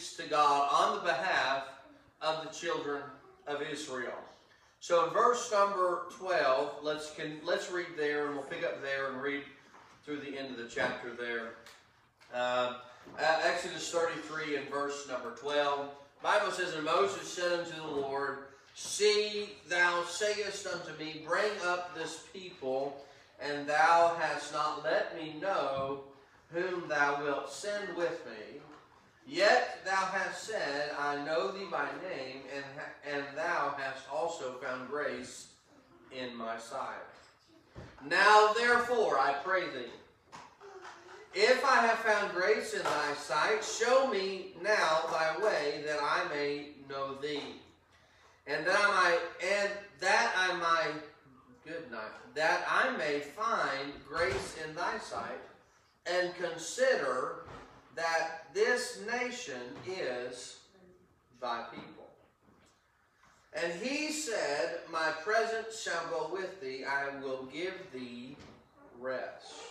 speaks to God on the behalf of the children of Israel. So in verse number 12, let's can let's read there and we'll pick up there and read through the end of the chapter there. Uh, Exodus 33 and verse number 12. Bible says, And Moses said unto the Lord, See, thou sayest unto me, Bring up this people, and thou hast not let me know whom thou wilt send with me. Yet thou hast said, I know thee by name, and, and thou hast also found grace in my sight. Now therefore, I pray thee, if I have found grace in thy sight, show me now thy way, that I may know thee, and that I might, and that I might, good night, that I may find grace in thy sight, and consider that this nation is thy people. And he said, My presence shall go with thee, I will give thee rest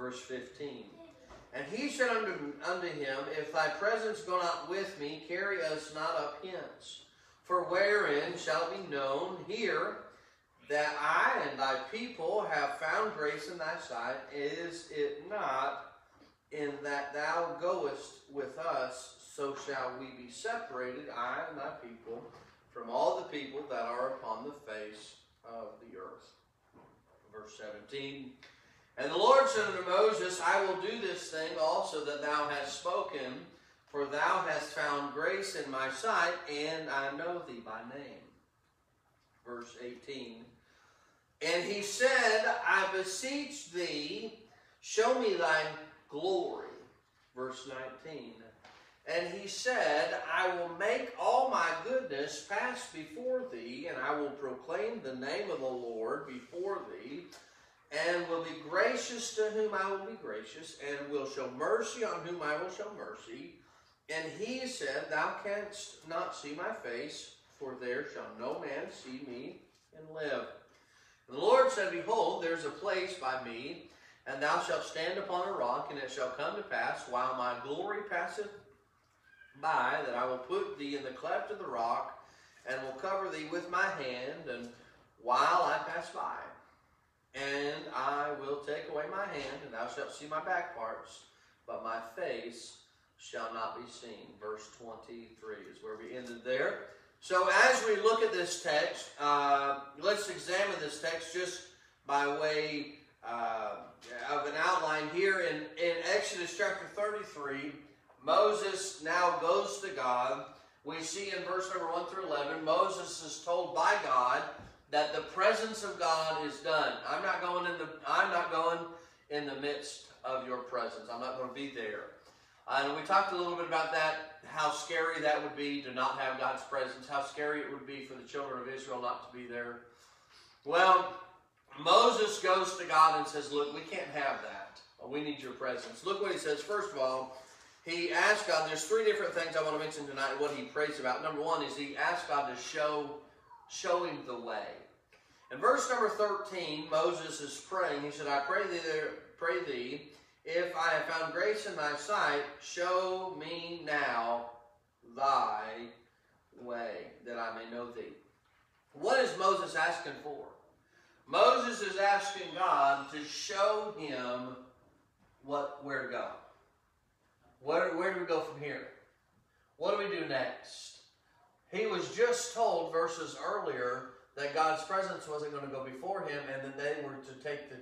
verse 15. And he said unto, unto him, If thy presence go not with me, carry us not up hence. For wherein shall be known here that I and thy people have found grace in thy sight? Is it not in that thou goest with us, so shall we be separated, I and thy people, from all the people that are upon the face of the earth? Verse 17. And the Lord said unto Moses, I will do this thing also that thou hast spoken, for thou hast found grace in my sight, and I know thee by name. Verse 18. And he said, I beseech thee, show me thy glory. Verse 19. And he said, I will make all my goodness pass before thee, and I will proclaim the name of the Lord before thee and will be gracious to whom I will be gracious, and will show mercy on whom I will show mercy. And he said, Thou canst not see my face, for there shall no man see me and live. The Lord said, Behold, there is a place by me, and thou shalt stand upon a rock, and it shall come to pass, while my glory passeth by, that I will put thee in the cleft of the rock, and will cover thee with my hand, and while I pass by. And I will take away my hand, and thou shalt see my back parts, but my face shall not be seen. Verse 23 is where we ended there. So as we look at this text, uh, let's examine this text just by way uh, of an outline here. In, in Exodus chapter 33, Moses now goes to God. We see in verse number 1 through 11, Moses is told by God that the presence of God is done. I'm not going in the I'm not going in the midst of your presence. I'm not going to be there. Uh, and we talked a little bit about that, how scary that would be to not have God's presence, how scary it would be for the children of Israel not to be there. Well, Moses goes to God and says, Look, we can't have that. We need your presence. Look what he says. First of all, he asks God, there's three different things I want to mention tonight, what he prays about. Number one is he asks God to show show him the way. In verse number 13, Moses is praying. He said, I pray thee, pray thee, if I have found grace in thy sight, show me now thy way, that I may know thee. What is Moses asking for? Moses is asking God to show him what where to go. Where, where do we go from here? What do we do next? He was just told verses earlier that God's presence wasn't going to go before him, and that they were to take the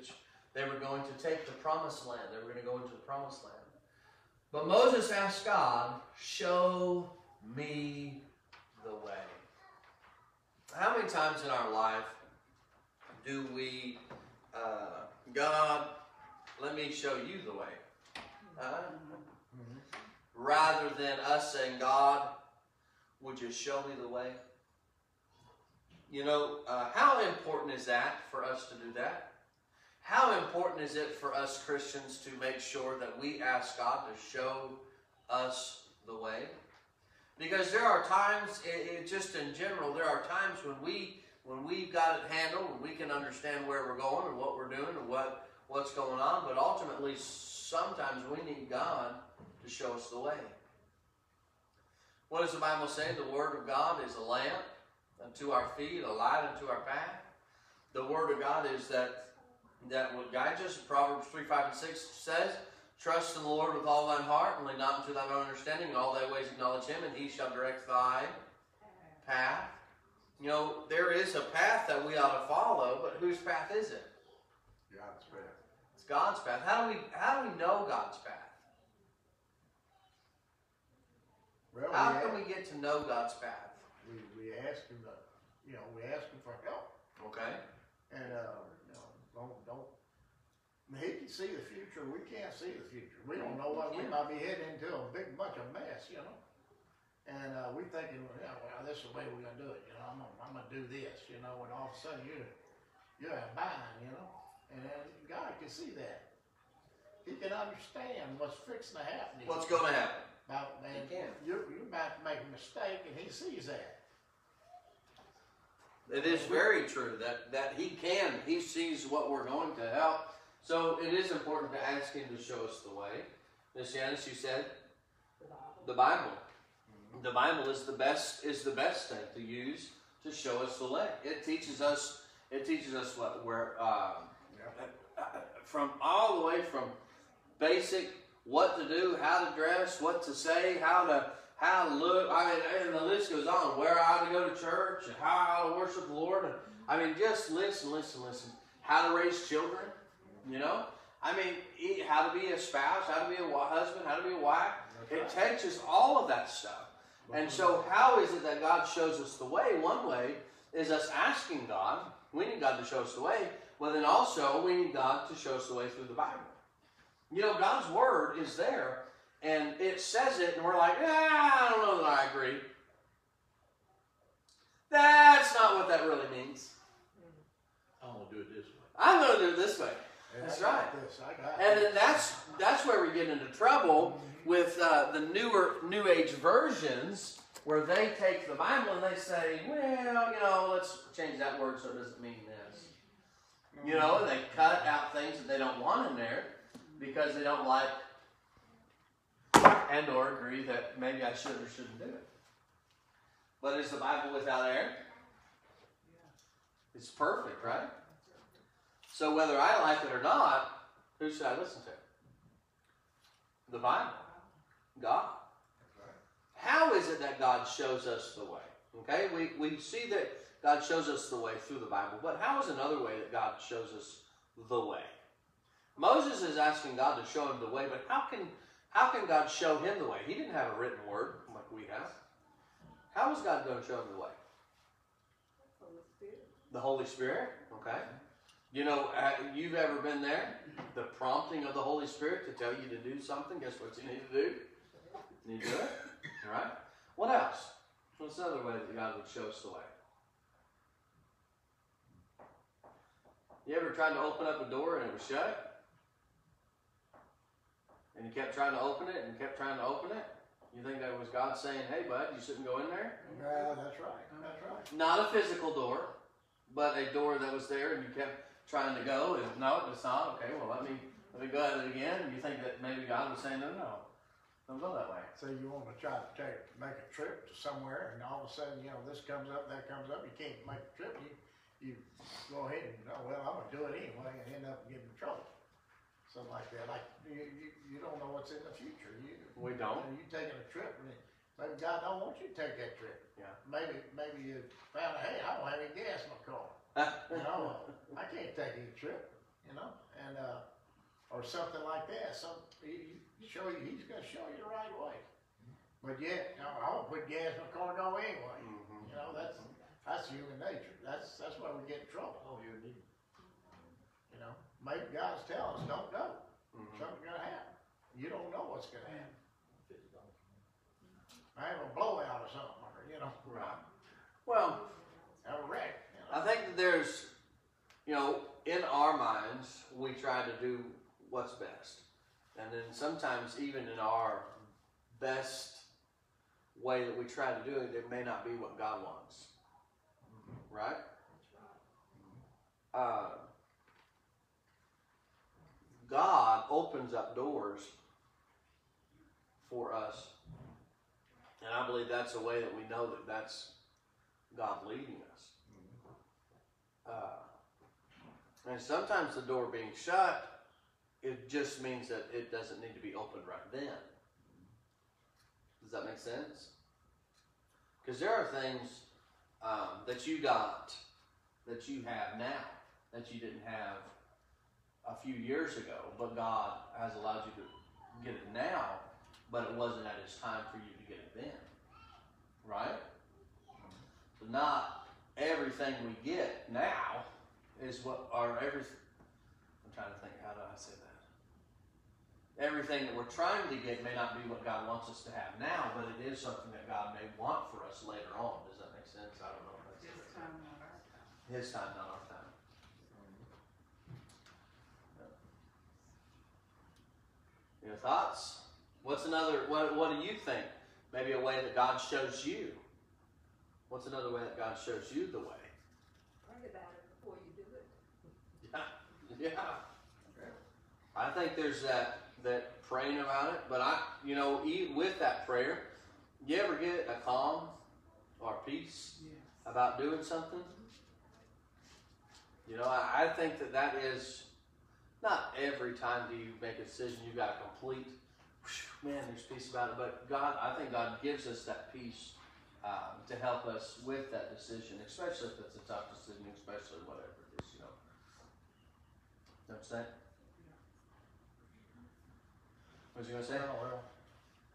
they were going to take the promised land. They were going to go into the promised land. But Moses asked God, "Show me the way." How many times in our life do we, uh, God, let me show you the way, uh, rather than us saying, God, would you show me the way? You know, uh, how important is that for us to do that? How important is it for us Christians to make sure that we ask God to show us the way? Because there are times, it, it, just in general, there are times when we when we've got it handled, and we can understand where we're going and what we're doing and what what's going on. But ultimately, sometimes we need God to show us the way. What does the Bible say? The Word of God is a lamp unto our feet, a light unto our path. The Word of God is that that will guide us. Proverbs 3, 5, and 6 says, Trust in the Lord with all thine heart, and lean not unto thine own understanding. In all thy ways acknowledge him, and he shall direct thy path. You know, there is a path that we ought to follow, but whose path is it? God's path. It's God's path. How do we how do we know God's path? Well, How we, can a- we get to know God's path? we, we ask him to, you know, we ask him for help. Okay. And, uh, don't, don't, I mean, he can see the future, we can't see the future. We don't know what, we might be heading into a big bunch of mess, you know? And, uh, we thinking, well, yeah, well, this is the way we're gonna do it, you know, I'm gonna, I'm gonna do this, you know, and all of a sudden you're, you're in a bind, you know? And God can see that. He can understand what's fixing to happen. What's going to happen? About, man, you're about to make a mistake and he sees that. It is very true that, that he can. He sees what we're going to help. So it is important to ask him to show us the way. Miss Janice, you said the Bible. The Bible is the best is the best thing to use to show us the way. It teaches us it teaches us what where uh, from all the way from basic what to do, how to dress, what to say, how to how to look. I mean, and the list goes on. Where I ought to go to church, and how I ought to worship the Lord. And, I mean, just listen, listen, listen. How to raise children. You know, I mean, how to be a spouse, how to be a husband, how to be a wife. It teaches all of that stuff. And so, how is it that God shows us the way? One way is us asking God. We need God to show us the way. Well, then also, we need God to show us the way through the Bible. You know, God's Word is there, and it says it, and we're like, ah, I don't know that I agree. That's not what that really means. I'm gonna do it this way. I'm going to do it this way. And That's I got right. This, I got And then that's that's where we get into trouble with uh, the newer New Age versions, where they take the Bible and they say, well, you know, let's change that word so it doesn't mean this. You know, and they cut out things that they don't want in there because they don't like and or agree that maybe I should or shouldn't do it. But is the Bible without error? It's perfect, right? So whether I like it or not, who should I listen to? The Bible. God. How is it that God shows us the way? Okay, we, we see that God shows us the way through the Bible, but how is another way that God shows us the way? Moses is asking God to show him the way, but how can how can God show him the way? He didn't have a written word like we have. How is God going to show him the way? Holy Spirit. The Holy Spirit. Okay. You know, uh, you've ever been there? The prompting of the Holy Spirit to tell you to do something. Guess what you need to do? You need to do it. All right. What else? What's another way that God would show us the way? You ever tried to open up a door and it was shut? And you kept trying to open it and kept trying to open it? You think that was God saying, hey, bud, you shouldn't go in there? Yeah, that's right. That's right. Not a physical door, but a door that was there and you kept trying to go and no, it's not. Okay, well let me let me go at it again. And you think that maybe God was saying, no, no, don't go that way. So you want to try to take, make a trip to somewhere, and all of a sudden, you know, this comes up, that comes up. You can't make the trip. You, you go ahead and oh well, I'm gonna do it anyway, and end up getting in trouble. Something like that. Like you, you, you don't know what's in the future. You, We don't. You taking a trip, and maybe God don't want you to take that trip. Yeah. Maybe, maybe you found out, hey, I don't have any gas in my car. you know, I can't take any trip, you know, and uh, or something like that. Some he, he show you, he's gonna show you the right way. But yet, you know, I won't put gas in my car and go anyway. Mhm. You know, that's that's human nature. That's that's why we get in trouble. Oh, you're neat. You know, maybe God's telling us don't go. Mhm. Something's gonna happen. You don't know what's gonna happen. Fifty. I have a blowout or something, or you know, Right. Well, have a wreck. You know? I think that there's, you know, in our minds, we try to do what's best. And then sometimes, even in our best way that we try to do it, it may not be what God wants. Right? Uh, God opens up doors for us. And I believe that's a way that we know that that's God leading us. Uh, and sometimes the door being shut, it just means that it doesn't need to be opened right then. Does that make sense? Because there are things um, that you got that you have now that you didn't have a few years ago, but God has allowed you to get it now, but it wasn't at His time for you to get it then. Right? So not everything we get now is what, our every, I'm trying to think, how do I say that? Everything that we're trying to get may not be what God wants us to have now, but it is something that God may want for us later on. Does that make sense? I don't know if that's His time, not our time. His time, not our time. Your thoughts? What's another? What What do you think? Maybe a way that God shows you. What's another way that God shows you the way? Pray about it before you do it. Yeah, yeah. I think there's that that praying about it, but I, you know, e- with that prayer, you ever get a calm or peace about doing something? You know, I, I think that that is not every time do you make a decision you've got a complete whew, man. There's peace about it, but God, I think God gives us that peace um, to help us with that decision, especially if it's a tough decision, especially whatever it is. You know, know what I'm saying? What was you gonna say? Oh, well,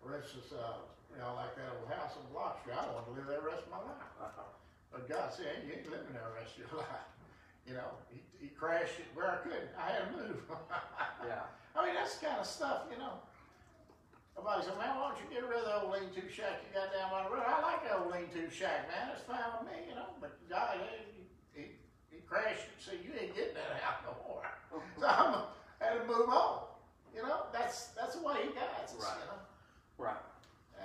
for instance, uh, you know, like that old house in Street, I don't want to live there the rest of my life. Uh-huh. But God said, you ain't living there the rest of your life. You know, he, he crashed it where I couldn't. I had to move. Yeah. I mean, that's the kind of stuff, you know. Somebody said, man, why don't you get rid of the old lean-to shack you got down by the road? I like the old lean-to shack, man. It's fine with me, you know. But God, he, he, he crashed it, so you ain't getting that out no more. So I'm, I had to move on. You know, that's that's the way he guides us, Right. you know. Right.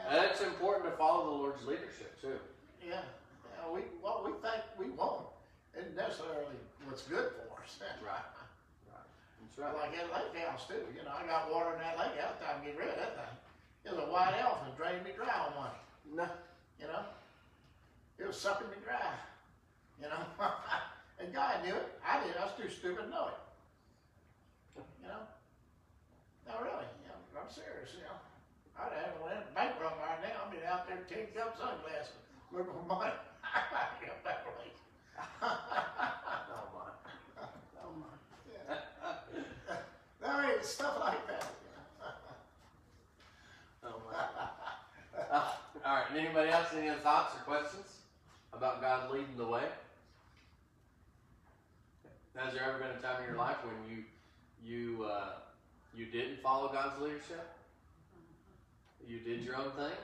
And, And it's important to follow the Lord's leadership too. yeah, yeah, we what we think we want isn't necessarily what's good for us. Right. Right. That's right. Like that lake house too, you know, I got water in that lake house, time to get rid of that thing. It was a white elephant drained me dry on one, No. you know? It was sucking me dry, you know? and God knew it, I did, I was too stupid to know it. You know? No, really, you know, I'm serious, you know? I'd have went bankrupt right now, I'd be out there tin cup sunglasses, looking for money. I got that lake. Oh my. Oh my. Yeah. I mean, stuff like that, you know? Oh my. Uh, all right. Anybody else? Any other thoughts or questions about God leading the way? Has there ever been a time in your life when you you uh, you didn't follow God's leadership? You did your own thing.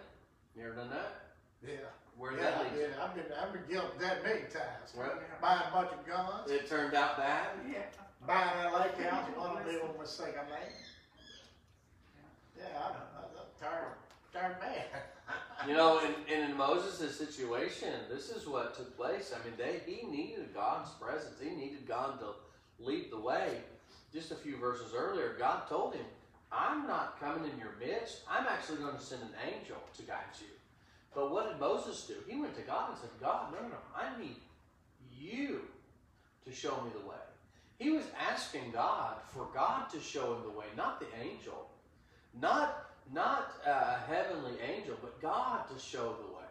You ever done that? Yeah. Where Yeah, that I lead you? did. I've been, I've been guilty that many times. Where- Buying a bunch of guns, It turned out bad. Yeah. buying that lake house, one of the little mistake I made. Yeah, I know, I'm tired, tired man. You know, in, in, Moses' situation, this is what took place. I mean, they he needed God's presence. He needed God to lead the way. Just a few verses earlier, God told him, I'm not coming in your midst. I'm actually going to send an angel to guide you. But what did Moses do? He went to God and said, God, no, no, no. I need you to show me the way. He was asking God for God to show him the way, not the angel. Not not a heavenly angel, but God to show the way.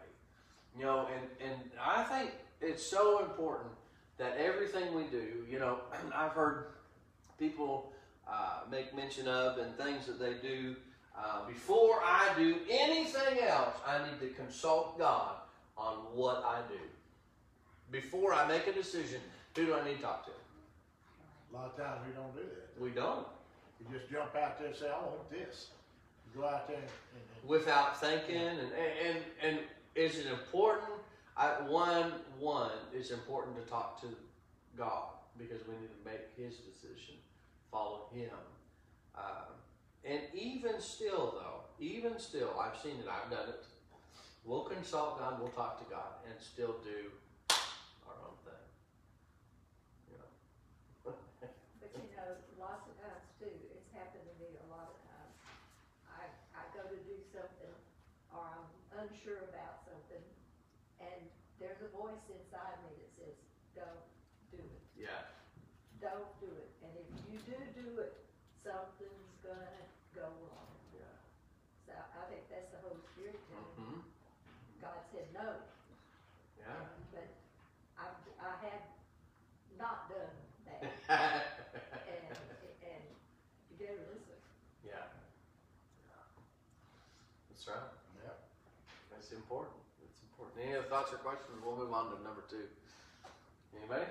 You know, and, and I think it's so important that everything we do, you know, I've heard people uh, make mention of and things that they do. Uh, before I do anything else, I need to consult God on what I do. Before I make a decision, who do I need to talk to? A lot of times we don't do that. We don't. You just jump out there and say, I want this. Go out there and, and without thinking and and and is it important? I, one one it's important to talk to god because we need to make his decision follow him. Um, and even still though even still i've seen it i've done it. We'll consult god we'll talk to god and still do our own thing you know But you know, lots of times too, it's unsure about something, and there's a voice inside me that says, don't do it, Yeah. don't do it, and if you do do it, something's gonna go wrong. Yeah. So I think that's the Holy Spirit telling me. hmm God said no, Yeah. but I, I had not done that, and, and you better listen. yeah. That's right. Yep. That's important. That's important. Any other thoughts or questions? We'll move on to number two. Anybody?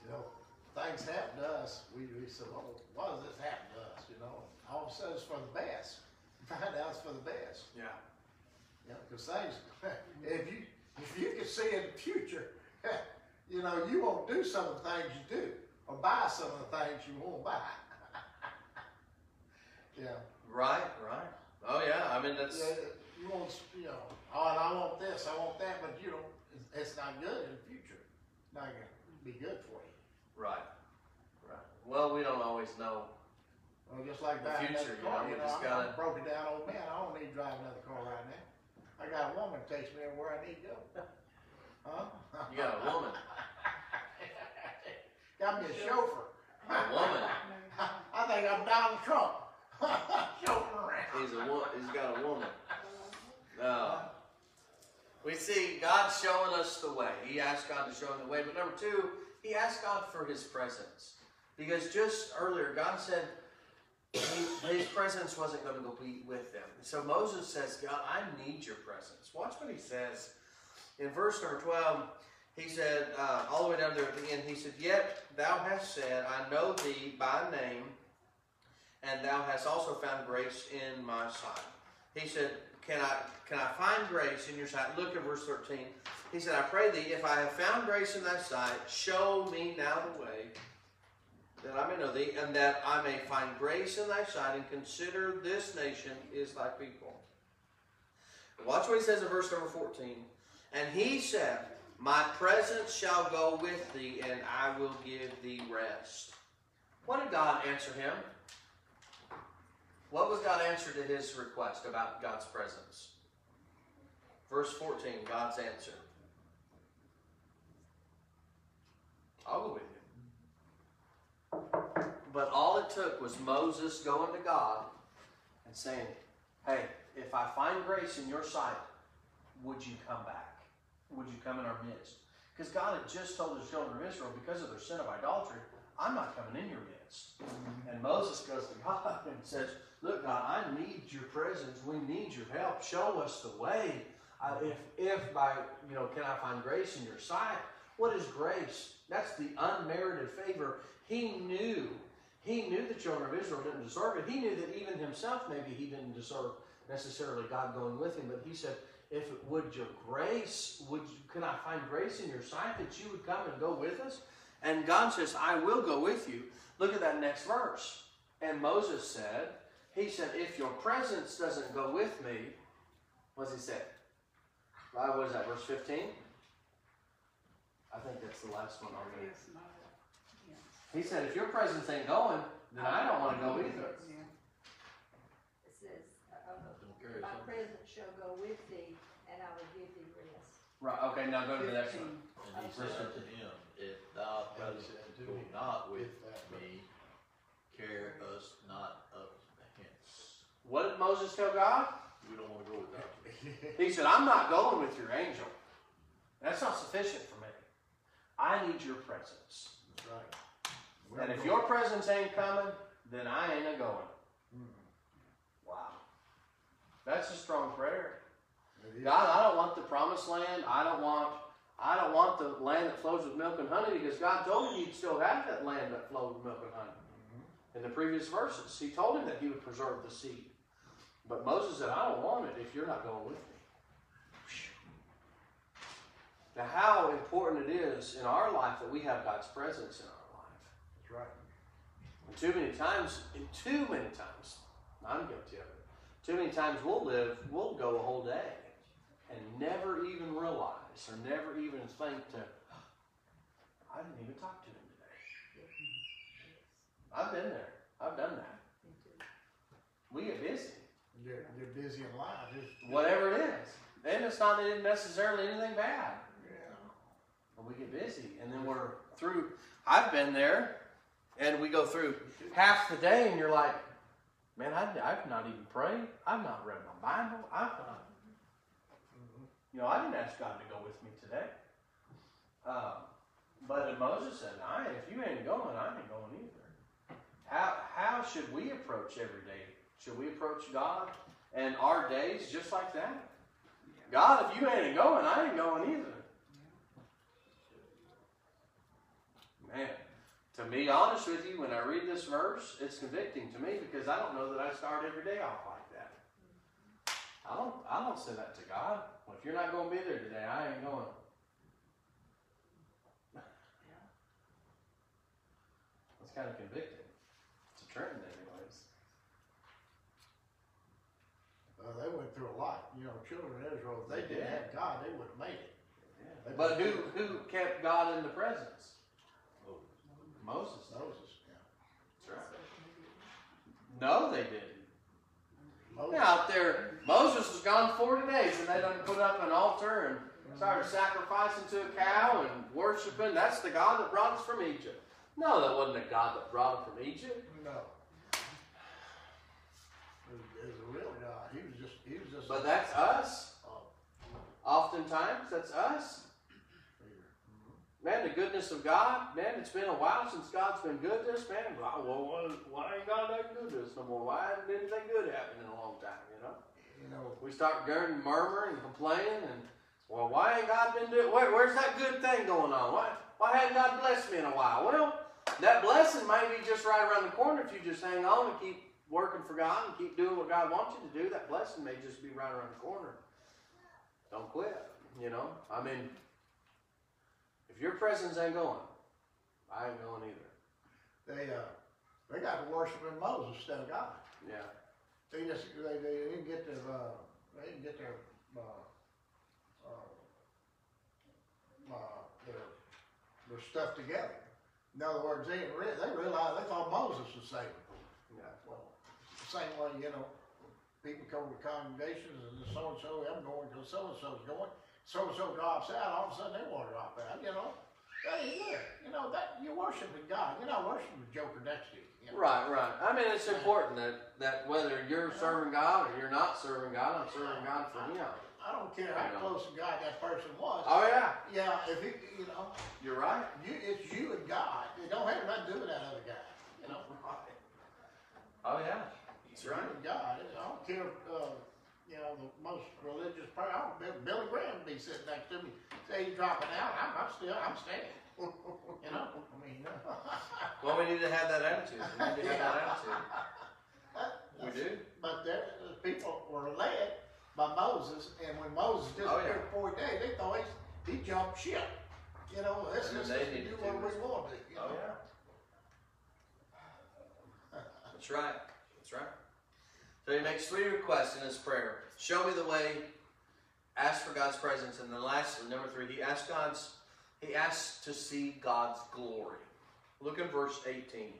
You know, things happen to us, we, we say, well, why does this happen to us, you know? All of a sudden it's for the best. Find out it's for the best. Yeah. You know, cause things, if you, if you can see in the future, you know, you won't do some of the things you do, or buy some of the things you won't buy. Yeah, Right, right. Oh yeah, I mean that's you won't, you know, oh, and I want this, I want that, but you know, it's, it's not good in the future. Not gonna be good for you. right. Right. Well, we don't always know. Well, just like The future, you car, know, you know, just I'm, gotta- I'm a broken down old man, I don't need to drive another car right now. I got a woman that takes me everywhere I need to go. Huh? You got a woman. Got me a chauffeur. A woman. I think I'm Donald Trump. Chauffeuring around. He's a he's got a woman. No. We see God showing us the way. He asked God to show him the way. But number two, he asked God for his presence. Because just earlier, God said he, his presence wasn't going to go be with them. So Moses says, God, I need your presence. Watch what he says. In verse number 12, he said, uh, all the way down there at the end, he said, Yet thou hast said, I know thee by name, and thou hast also found grace in my sight. He said, Can I can I find grace in your sight? Look at verse 13. He said, I pray thee, if I have found grace in thy sight, show me now the way that I may know thee, and that I may find grace in thy sight, and consider this nation is thy people. Watch what he says in verse number 14. And he said, My presence shall go with thee, and I will give thee rest. What did God answer him? What was God answer to his request about God's presence? Verse 14, God's answer. I'll go with you. But all it took was Moses going to God and saying, Hey, if I find grace in your sight, would you come back? Would you come in our midst? Because God had just told the children of Israel, because of their sin of idolatry, I'm not coming in your midst. And Moses goes to God and says, Look, God, I need your presence. We need your help. Show us the way. Uh, if, if by, you know, can I find grace in your sight? What is grace? That's the unmerited favor. He knew. He knew the children of Israel didn't deserve it. He knew that even himself, maybe he didn't deserve necessarily God going with him. But he said, if it would your grace, would you, can I find grace in your sight that you would come and go with us? And God says, I will go with you. Look at that next verse. And Moses said, He said, if your presence doesn't go with me, what's he say? Uh, what is that, verse 15? I think that's the last one already. It's not. He said, if your presence ain't going, then I don't want to go either. It says, uh, Don't carry my presence shall go with thee, and I will give thee rest. Right, okay, now go to the next one. And he said unto him, If thou presence go not with me, carry us not up hence. What did Moses tell God? We don't wanna go without you. He said, I'm not going with your angel. That's not sufficient for me. I need your presence. That's right. And if your presence ain't coming, then I ain't a going. Mm. Wow. That's a strong prayer. God, I don't want the promised land. I don't want I don't want the land that flows with milk and honey because God told him you'd still have that land that flowed with milk and honey. Mhm. In the previous verses, he told him that he would preserve the seed. But Moses said, I don't want it if you're not going with me. Now, how important it is in our life that we have God's presence in our life. That's right. And too many times, too many times, I'm guilty of it. Too many times we'll live, we'll go a whole day and never even realize or never even think to, I didn't even talk to him today. I've been there. I've done that. We get busy. They're, they're busy life. Just, whatever it is. And it's not even necessarily anything bad. Yeah. But we get busy, and then we're through. I've been there, and we go through half the day, and you're like, man, I, I've not even prayed. I've not read my Bible. I've not. You know, I didn't ask God to go with me today. Um, but Moses said, I, if you ain't going, I ain't going either. How, how should we approach every day? Should we approach God and our days just like that? God, if you ain't going, I ain't going either. Man, to be honest with you, when I read this verse, it's convicting to me because I don't know that I start every day off like that. I don't I don't say that to God. Well, if you're not going to be there today, I ain't going. That's kind of convicting. It's a Trenton, anyways. Uh, they went through a lot. You know, children of Israel, if they They didn't did. have God, they wouldn't have made it. They But who who kept God in the presence? Moses. Moses. Yeah. That's right. No, they didn't. Out there, Moses was gone 40 days and they done put up an altar and started sacrificing to a cow and worshiping. That's the God that brought us from Egypt. No, that wasn't the God that brought them from Egypt. No. It was, a real God. He was just, he was just. But that's us. Oftentimes, that's us. Man, the goodness of God, man, it's been a while since God's been good to us, man. Well, why, why ain't God that good to us no more? Why hasn't anything good happened in a long time, you know? You know, We start going murmuring and complaining and, well, why ain't God been doing, where, where's that good thing going on? Why, why hadn't God blessed me in a while? Well, that blessing may be just right around the corner if you just hang on and keep working for God and keep doing what God wants you to do. That blessing may just be right around the corner. Don't quit, you know? I mean, if your presence ain't going, I ain't going either. they, uh, they got to worshiping Moses instead of God. Yeah. They just, they, they didn't get their, uh, they didn't get their, uh, uh, uh, their, their stuff together. In other words, they didn't re- they realized, they thought Moses was saving. Yeah. Well, same way, you know, people come to congregations and so-and-so, I'm going because so-and-so's going, so-and-so drops out, all of a sudden they want to drop out, you know? Yeah, you know, that, you're worshiping God, you're not worshiping the joker next to you. you know? Right, right. I mean, it's important that, that whether you're serving God or you're not serving God, I'm serving God for Him. I don't care how close to God that person was. Oh yeah, Yeah, if he, you know, you're right. you, it's you and God. It don't have nothing to do with that other guy, you know? Right. Oh yeah, that's You right. and God. I don't care, uh, you know, the most religious person, I don't, Bill- Billy Graham would be sitting next to me, say he's dropping out, I'm, I'm still, I'm staying. You know, I mean, Well, we need to have that attitude. We need to have that attitude. We do. But there, the people were led by Moses, and when Moses Oh, yeah. disappeared for forty days, they thought he, he jumped ship. You know, this And is they just to need do what do we this. want to. You oh, know? Oh yeah. That's right. That's right. So he makes three requests in his prayer. Show me the way. Ask for God's presence, and then lastly, number three, he asks God's. He asks to see God's glory. Look in verse eighteen.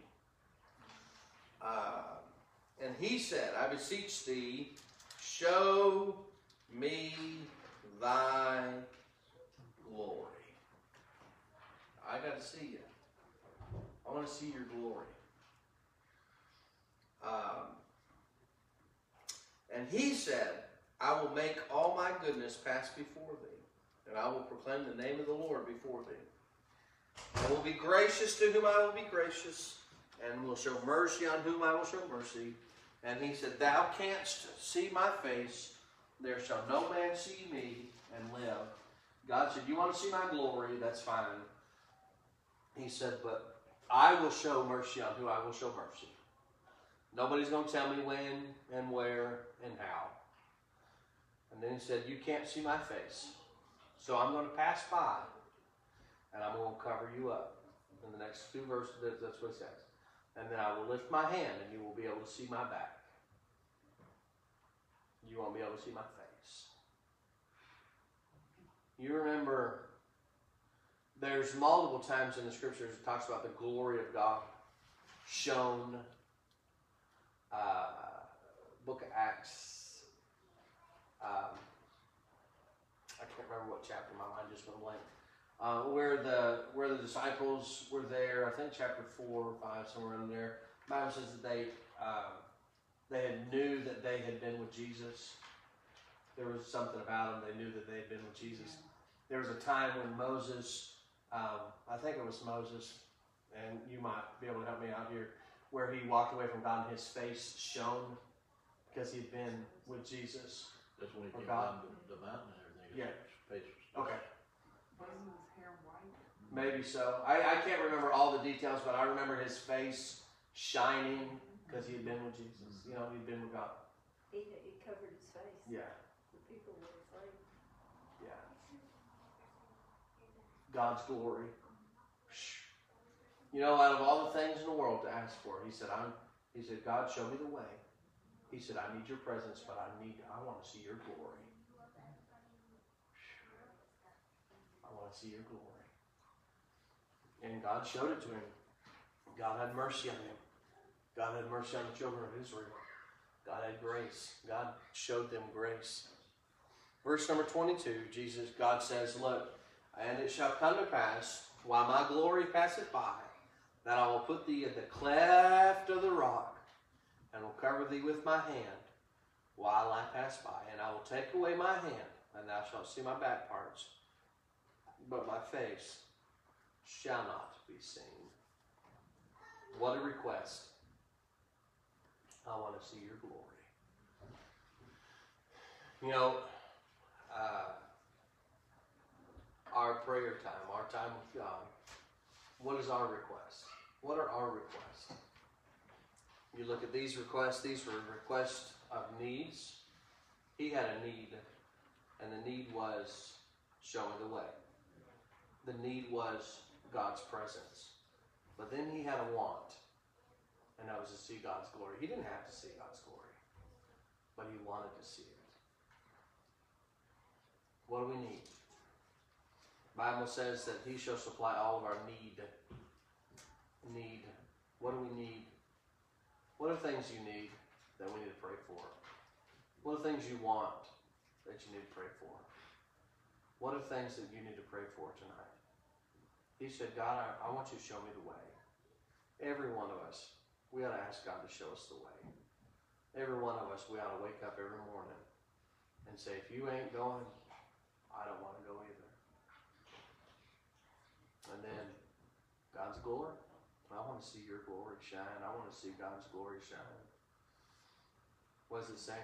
Uh, and he said, "I beseech thee, show me thy glory." I got to see you. I want to see your glory. Um, and he said, I will make all my goodness pass before thee, and I will proclaim the name of the Lord before thee. I will be gracious to whom I will be gracious, and will show mercy on whom I will show mercy. And he said, Thou canst see my face, there shall no man see me and live. God said, You want to see my glory? That's fine. He said, But I will show mercy on who I will show mercy. Nobody's going to tell me when and where and how. And then he said, You can't see my face. So I'm going to pass by and I'm going to cover you up. In the next two verses, that's what it says. And then I will lift my hand and you will be able to see my back. You won't be able to see my face. You remember there's multiple times in the scriptures it talks about the glory of God shown uh, book of Acts. Um, I can't remember what chapter. My mind just went blank. Uh, where the where the disciples were there, I think chapter four or five, somewhere in there. The Bible says that they uh, they had knew that they had been with Jesus. There was something about them. They knew that they had been with Jesus. There was a time when Moses, um, I think it was Moses, and you might be able to help me out here where he walked away from God and his face shone because he'd been with Jesus. That's when he Or came God. down the, the mountain and everything. Yeah. His face was- Okay. Wasn't his hair white? Maybe so. I, I can't remember all the details, but I remember his face shining because he had been with Jesus. You know, he'd been with God. He, he covered his face. Yeah, The people were afraid. yeah. God's glory. You know, out of all the things in the world to ask for, he said, I'm he said, God, show me the way. He said, I need your presence, but I need I want to see your glory. I want to see your glory. And God showed it to him. God had mercy on him. God had mercy on the children of Israel. God had grace. God showed them grace. Verse number 22, Jesus, God says, Look, and it shall come to pass, while my glory passeth by, that I will put thee in the cleft of the rock, and will cover thee with my hand, while I pass by. And I will take away my hand, and thou shalt see my back parts, but my face shall not be seen. What a request. I want to see your glory. You know, uh, our prayer time, our time with God, what is our request? What are our requests? You look at these requests, these were requests of needs. He had a need, and the need was show me the way. The need was God's presence. But then he had a want, and that was to see God's glory. He didn't have to see God's glory, but he wanted to see it. What do we need? Bible says that he shall supply all of our need. Need. What do we need? What are things you need that we need to pray for? What are things you want that you need to pray for? What are things that you need to pray for tonight? He said, God, I, I want you to show me the way. Every one of us, we ought to ask God to show us the way. Every one of us, we ought to wake up every morning and say, if you ain't going, I don't want to go either. And then God's glory. I want to see your glory shine. I want to see God's glory shine. What does it say?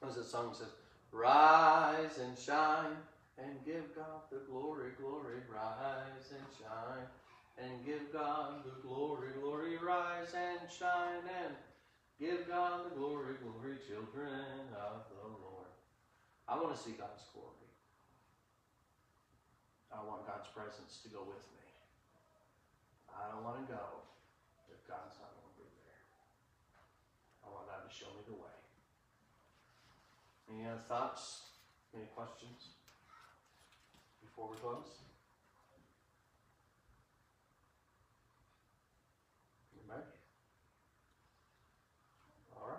What does it song that says? Rise and shine and give God the glory, glory. Rise and shine and give God the glory, glory. Rise and shine and give God the glory, glory, children of the Lord. I want to see God's glory. I want God's presence to go with me. I don't want to go if God's not going to be there. I want God to show me the way. Any other thoughts? Any questions before we close? All right.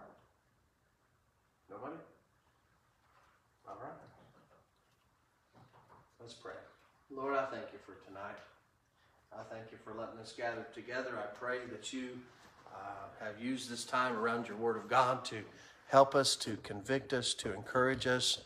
Nobody? All right. Let's pray. Lord, I thank you for tonight. I thank you for letting us gather together. I pray that you uh, have used this time around your Word of God to help us, to convict us, to encourage us,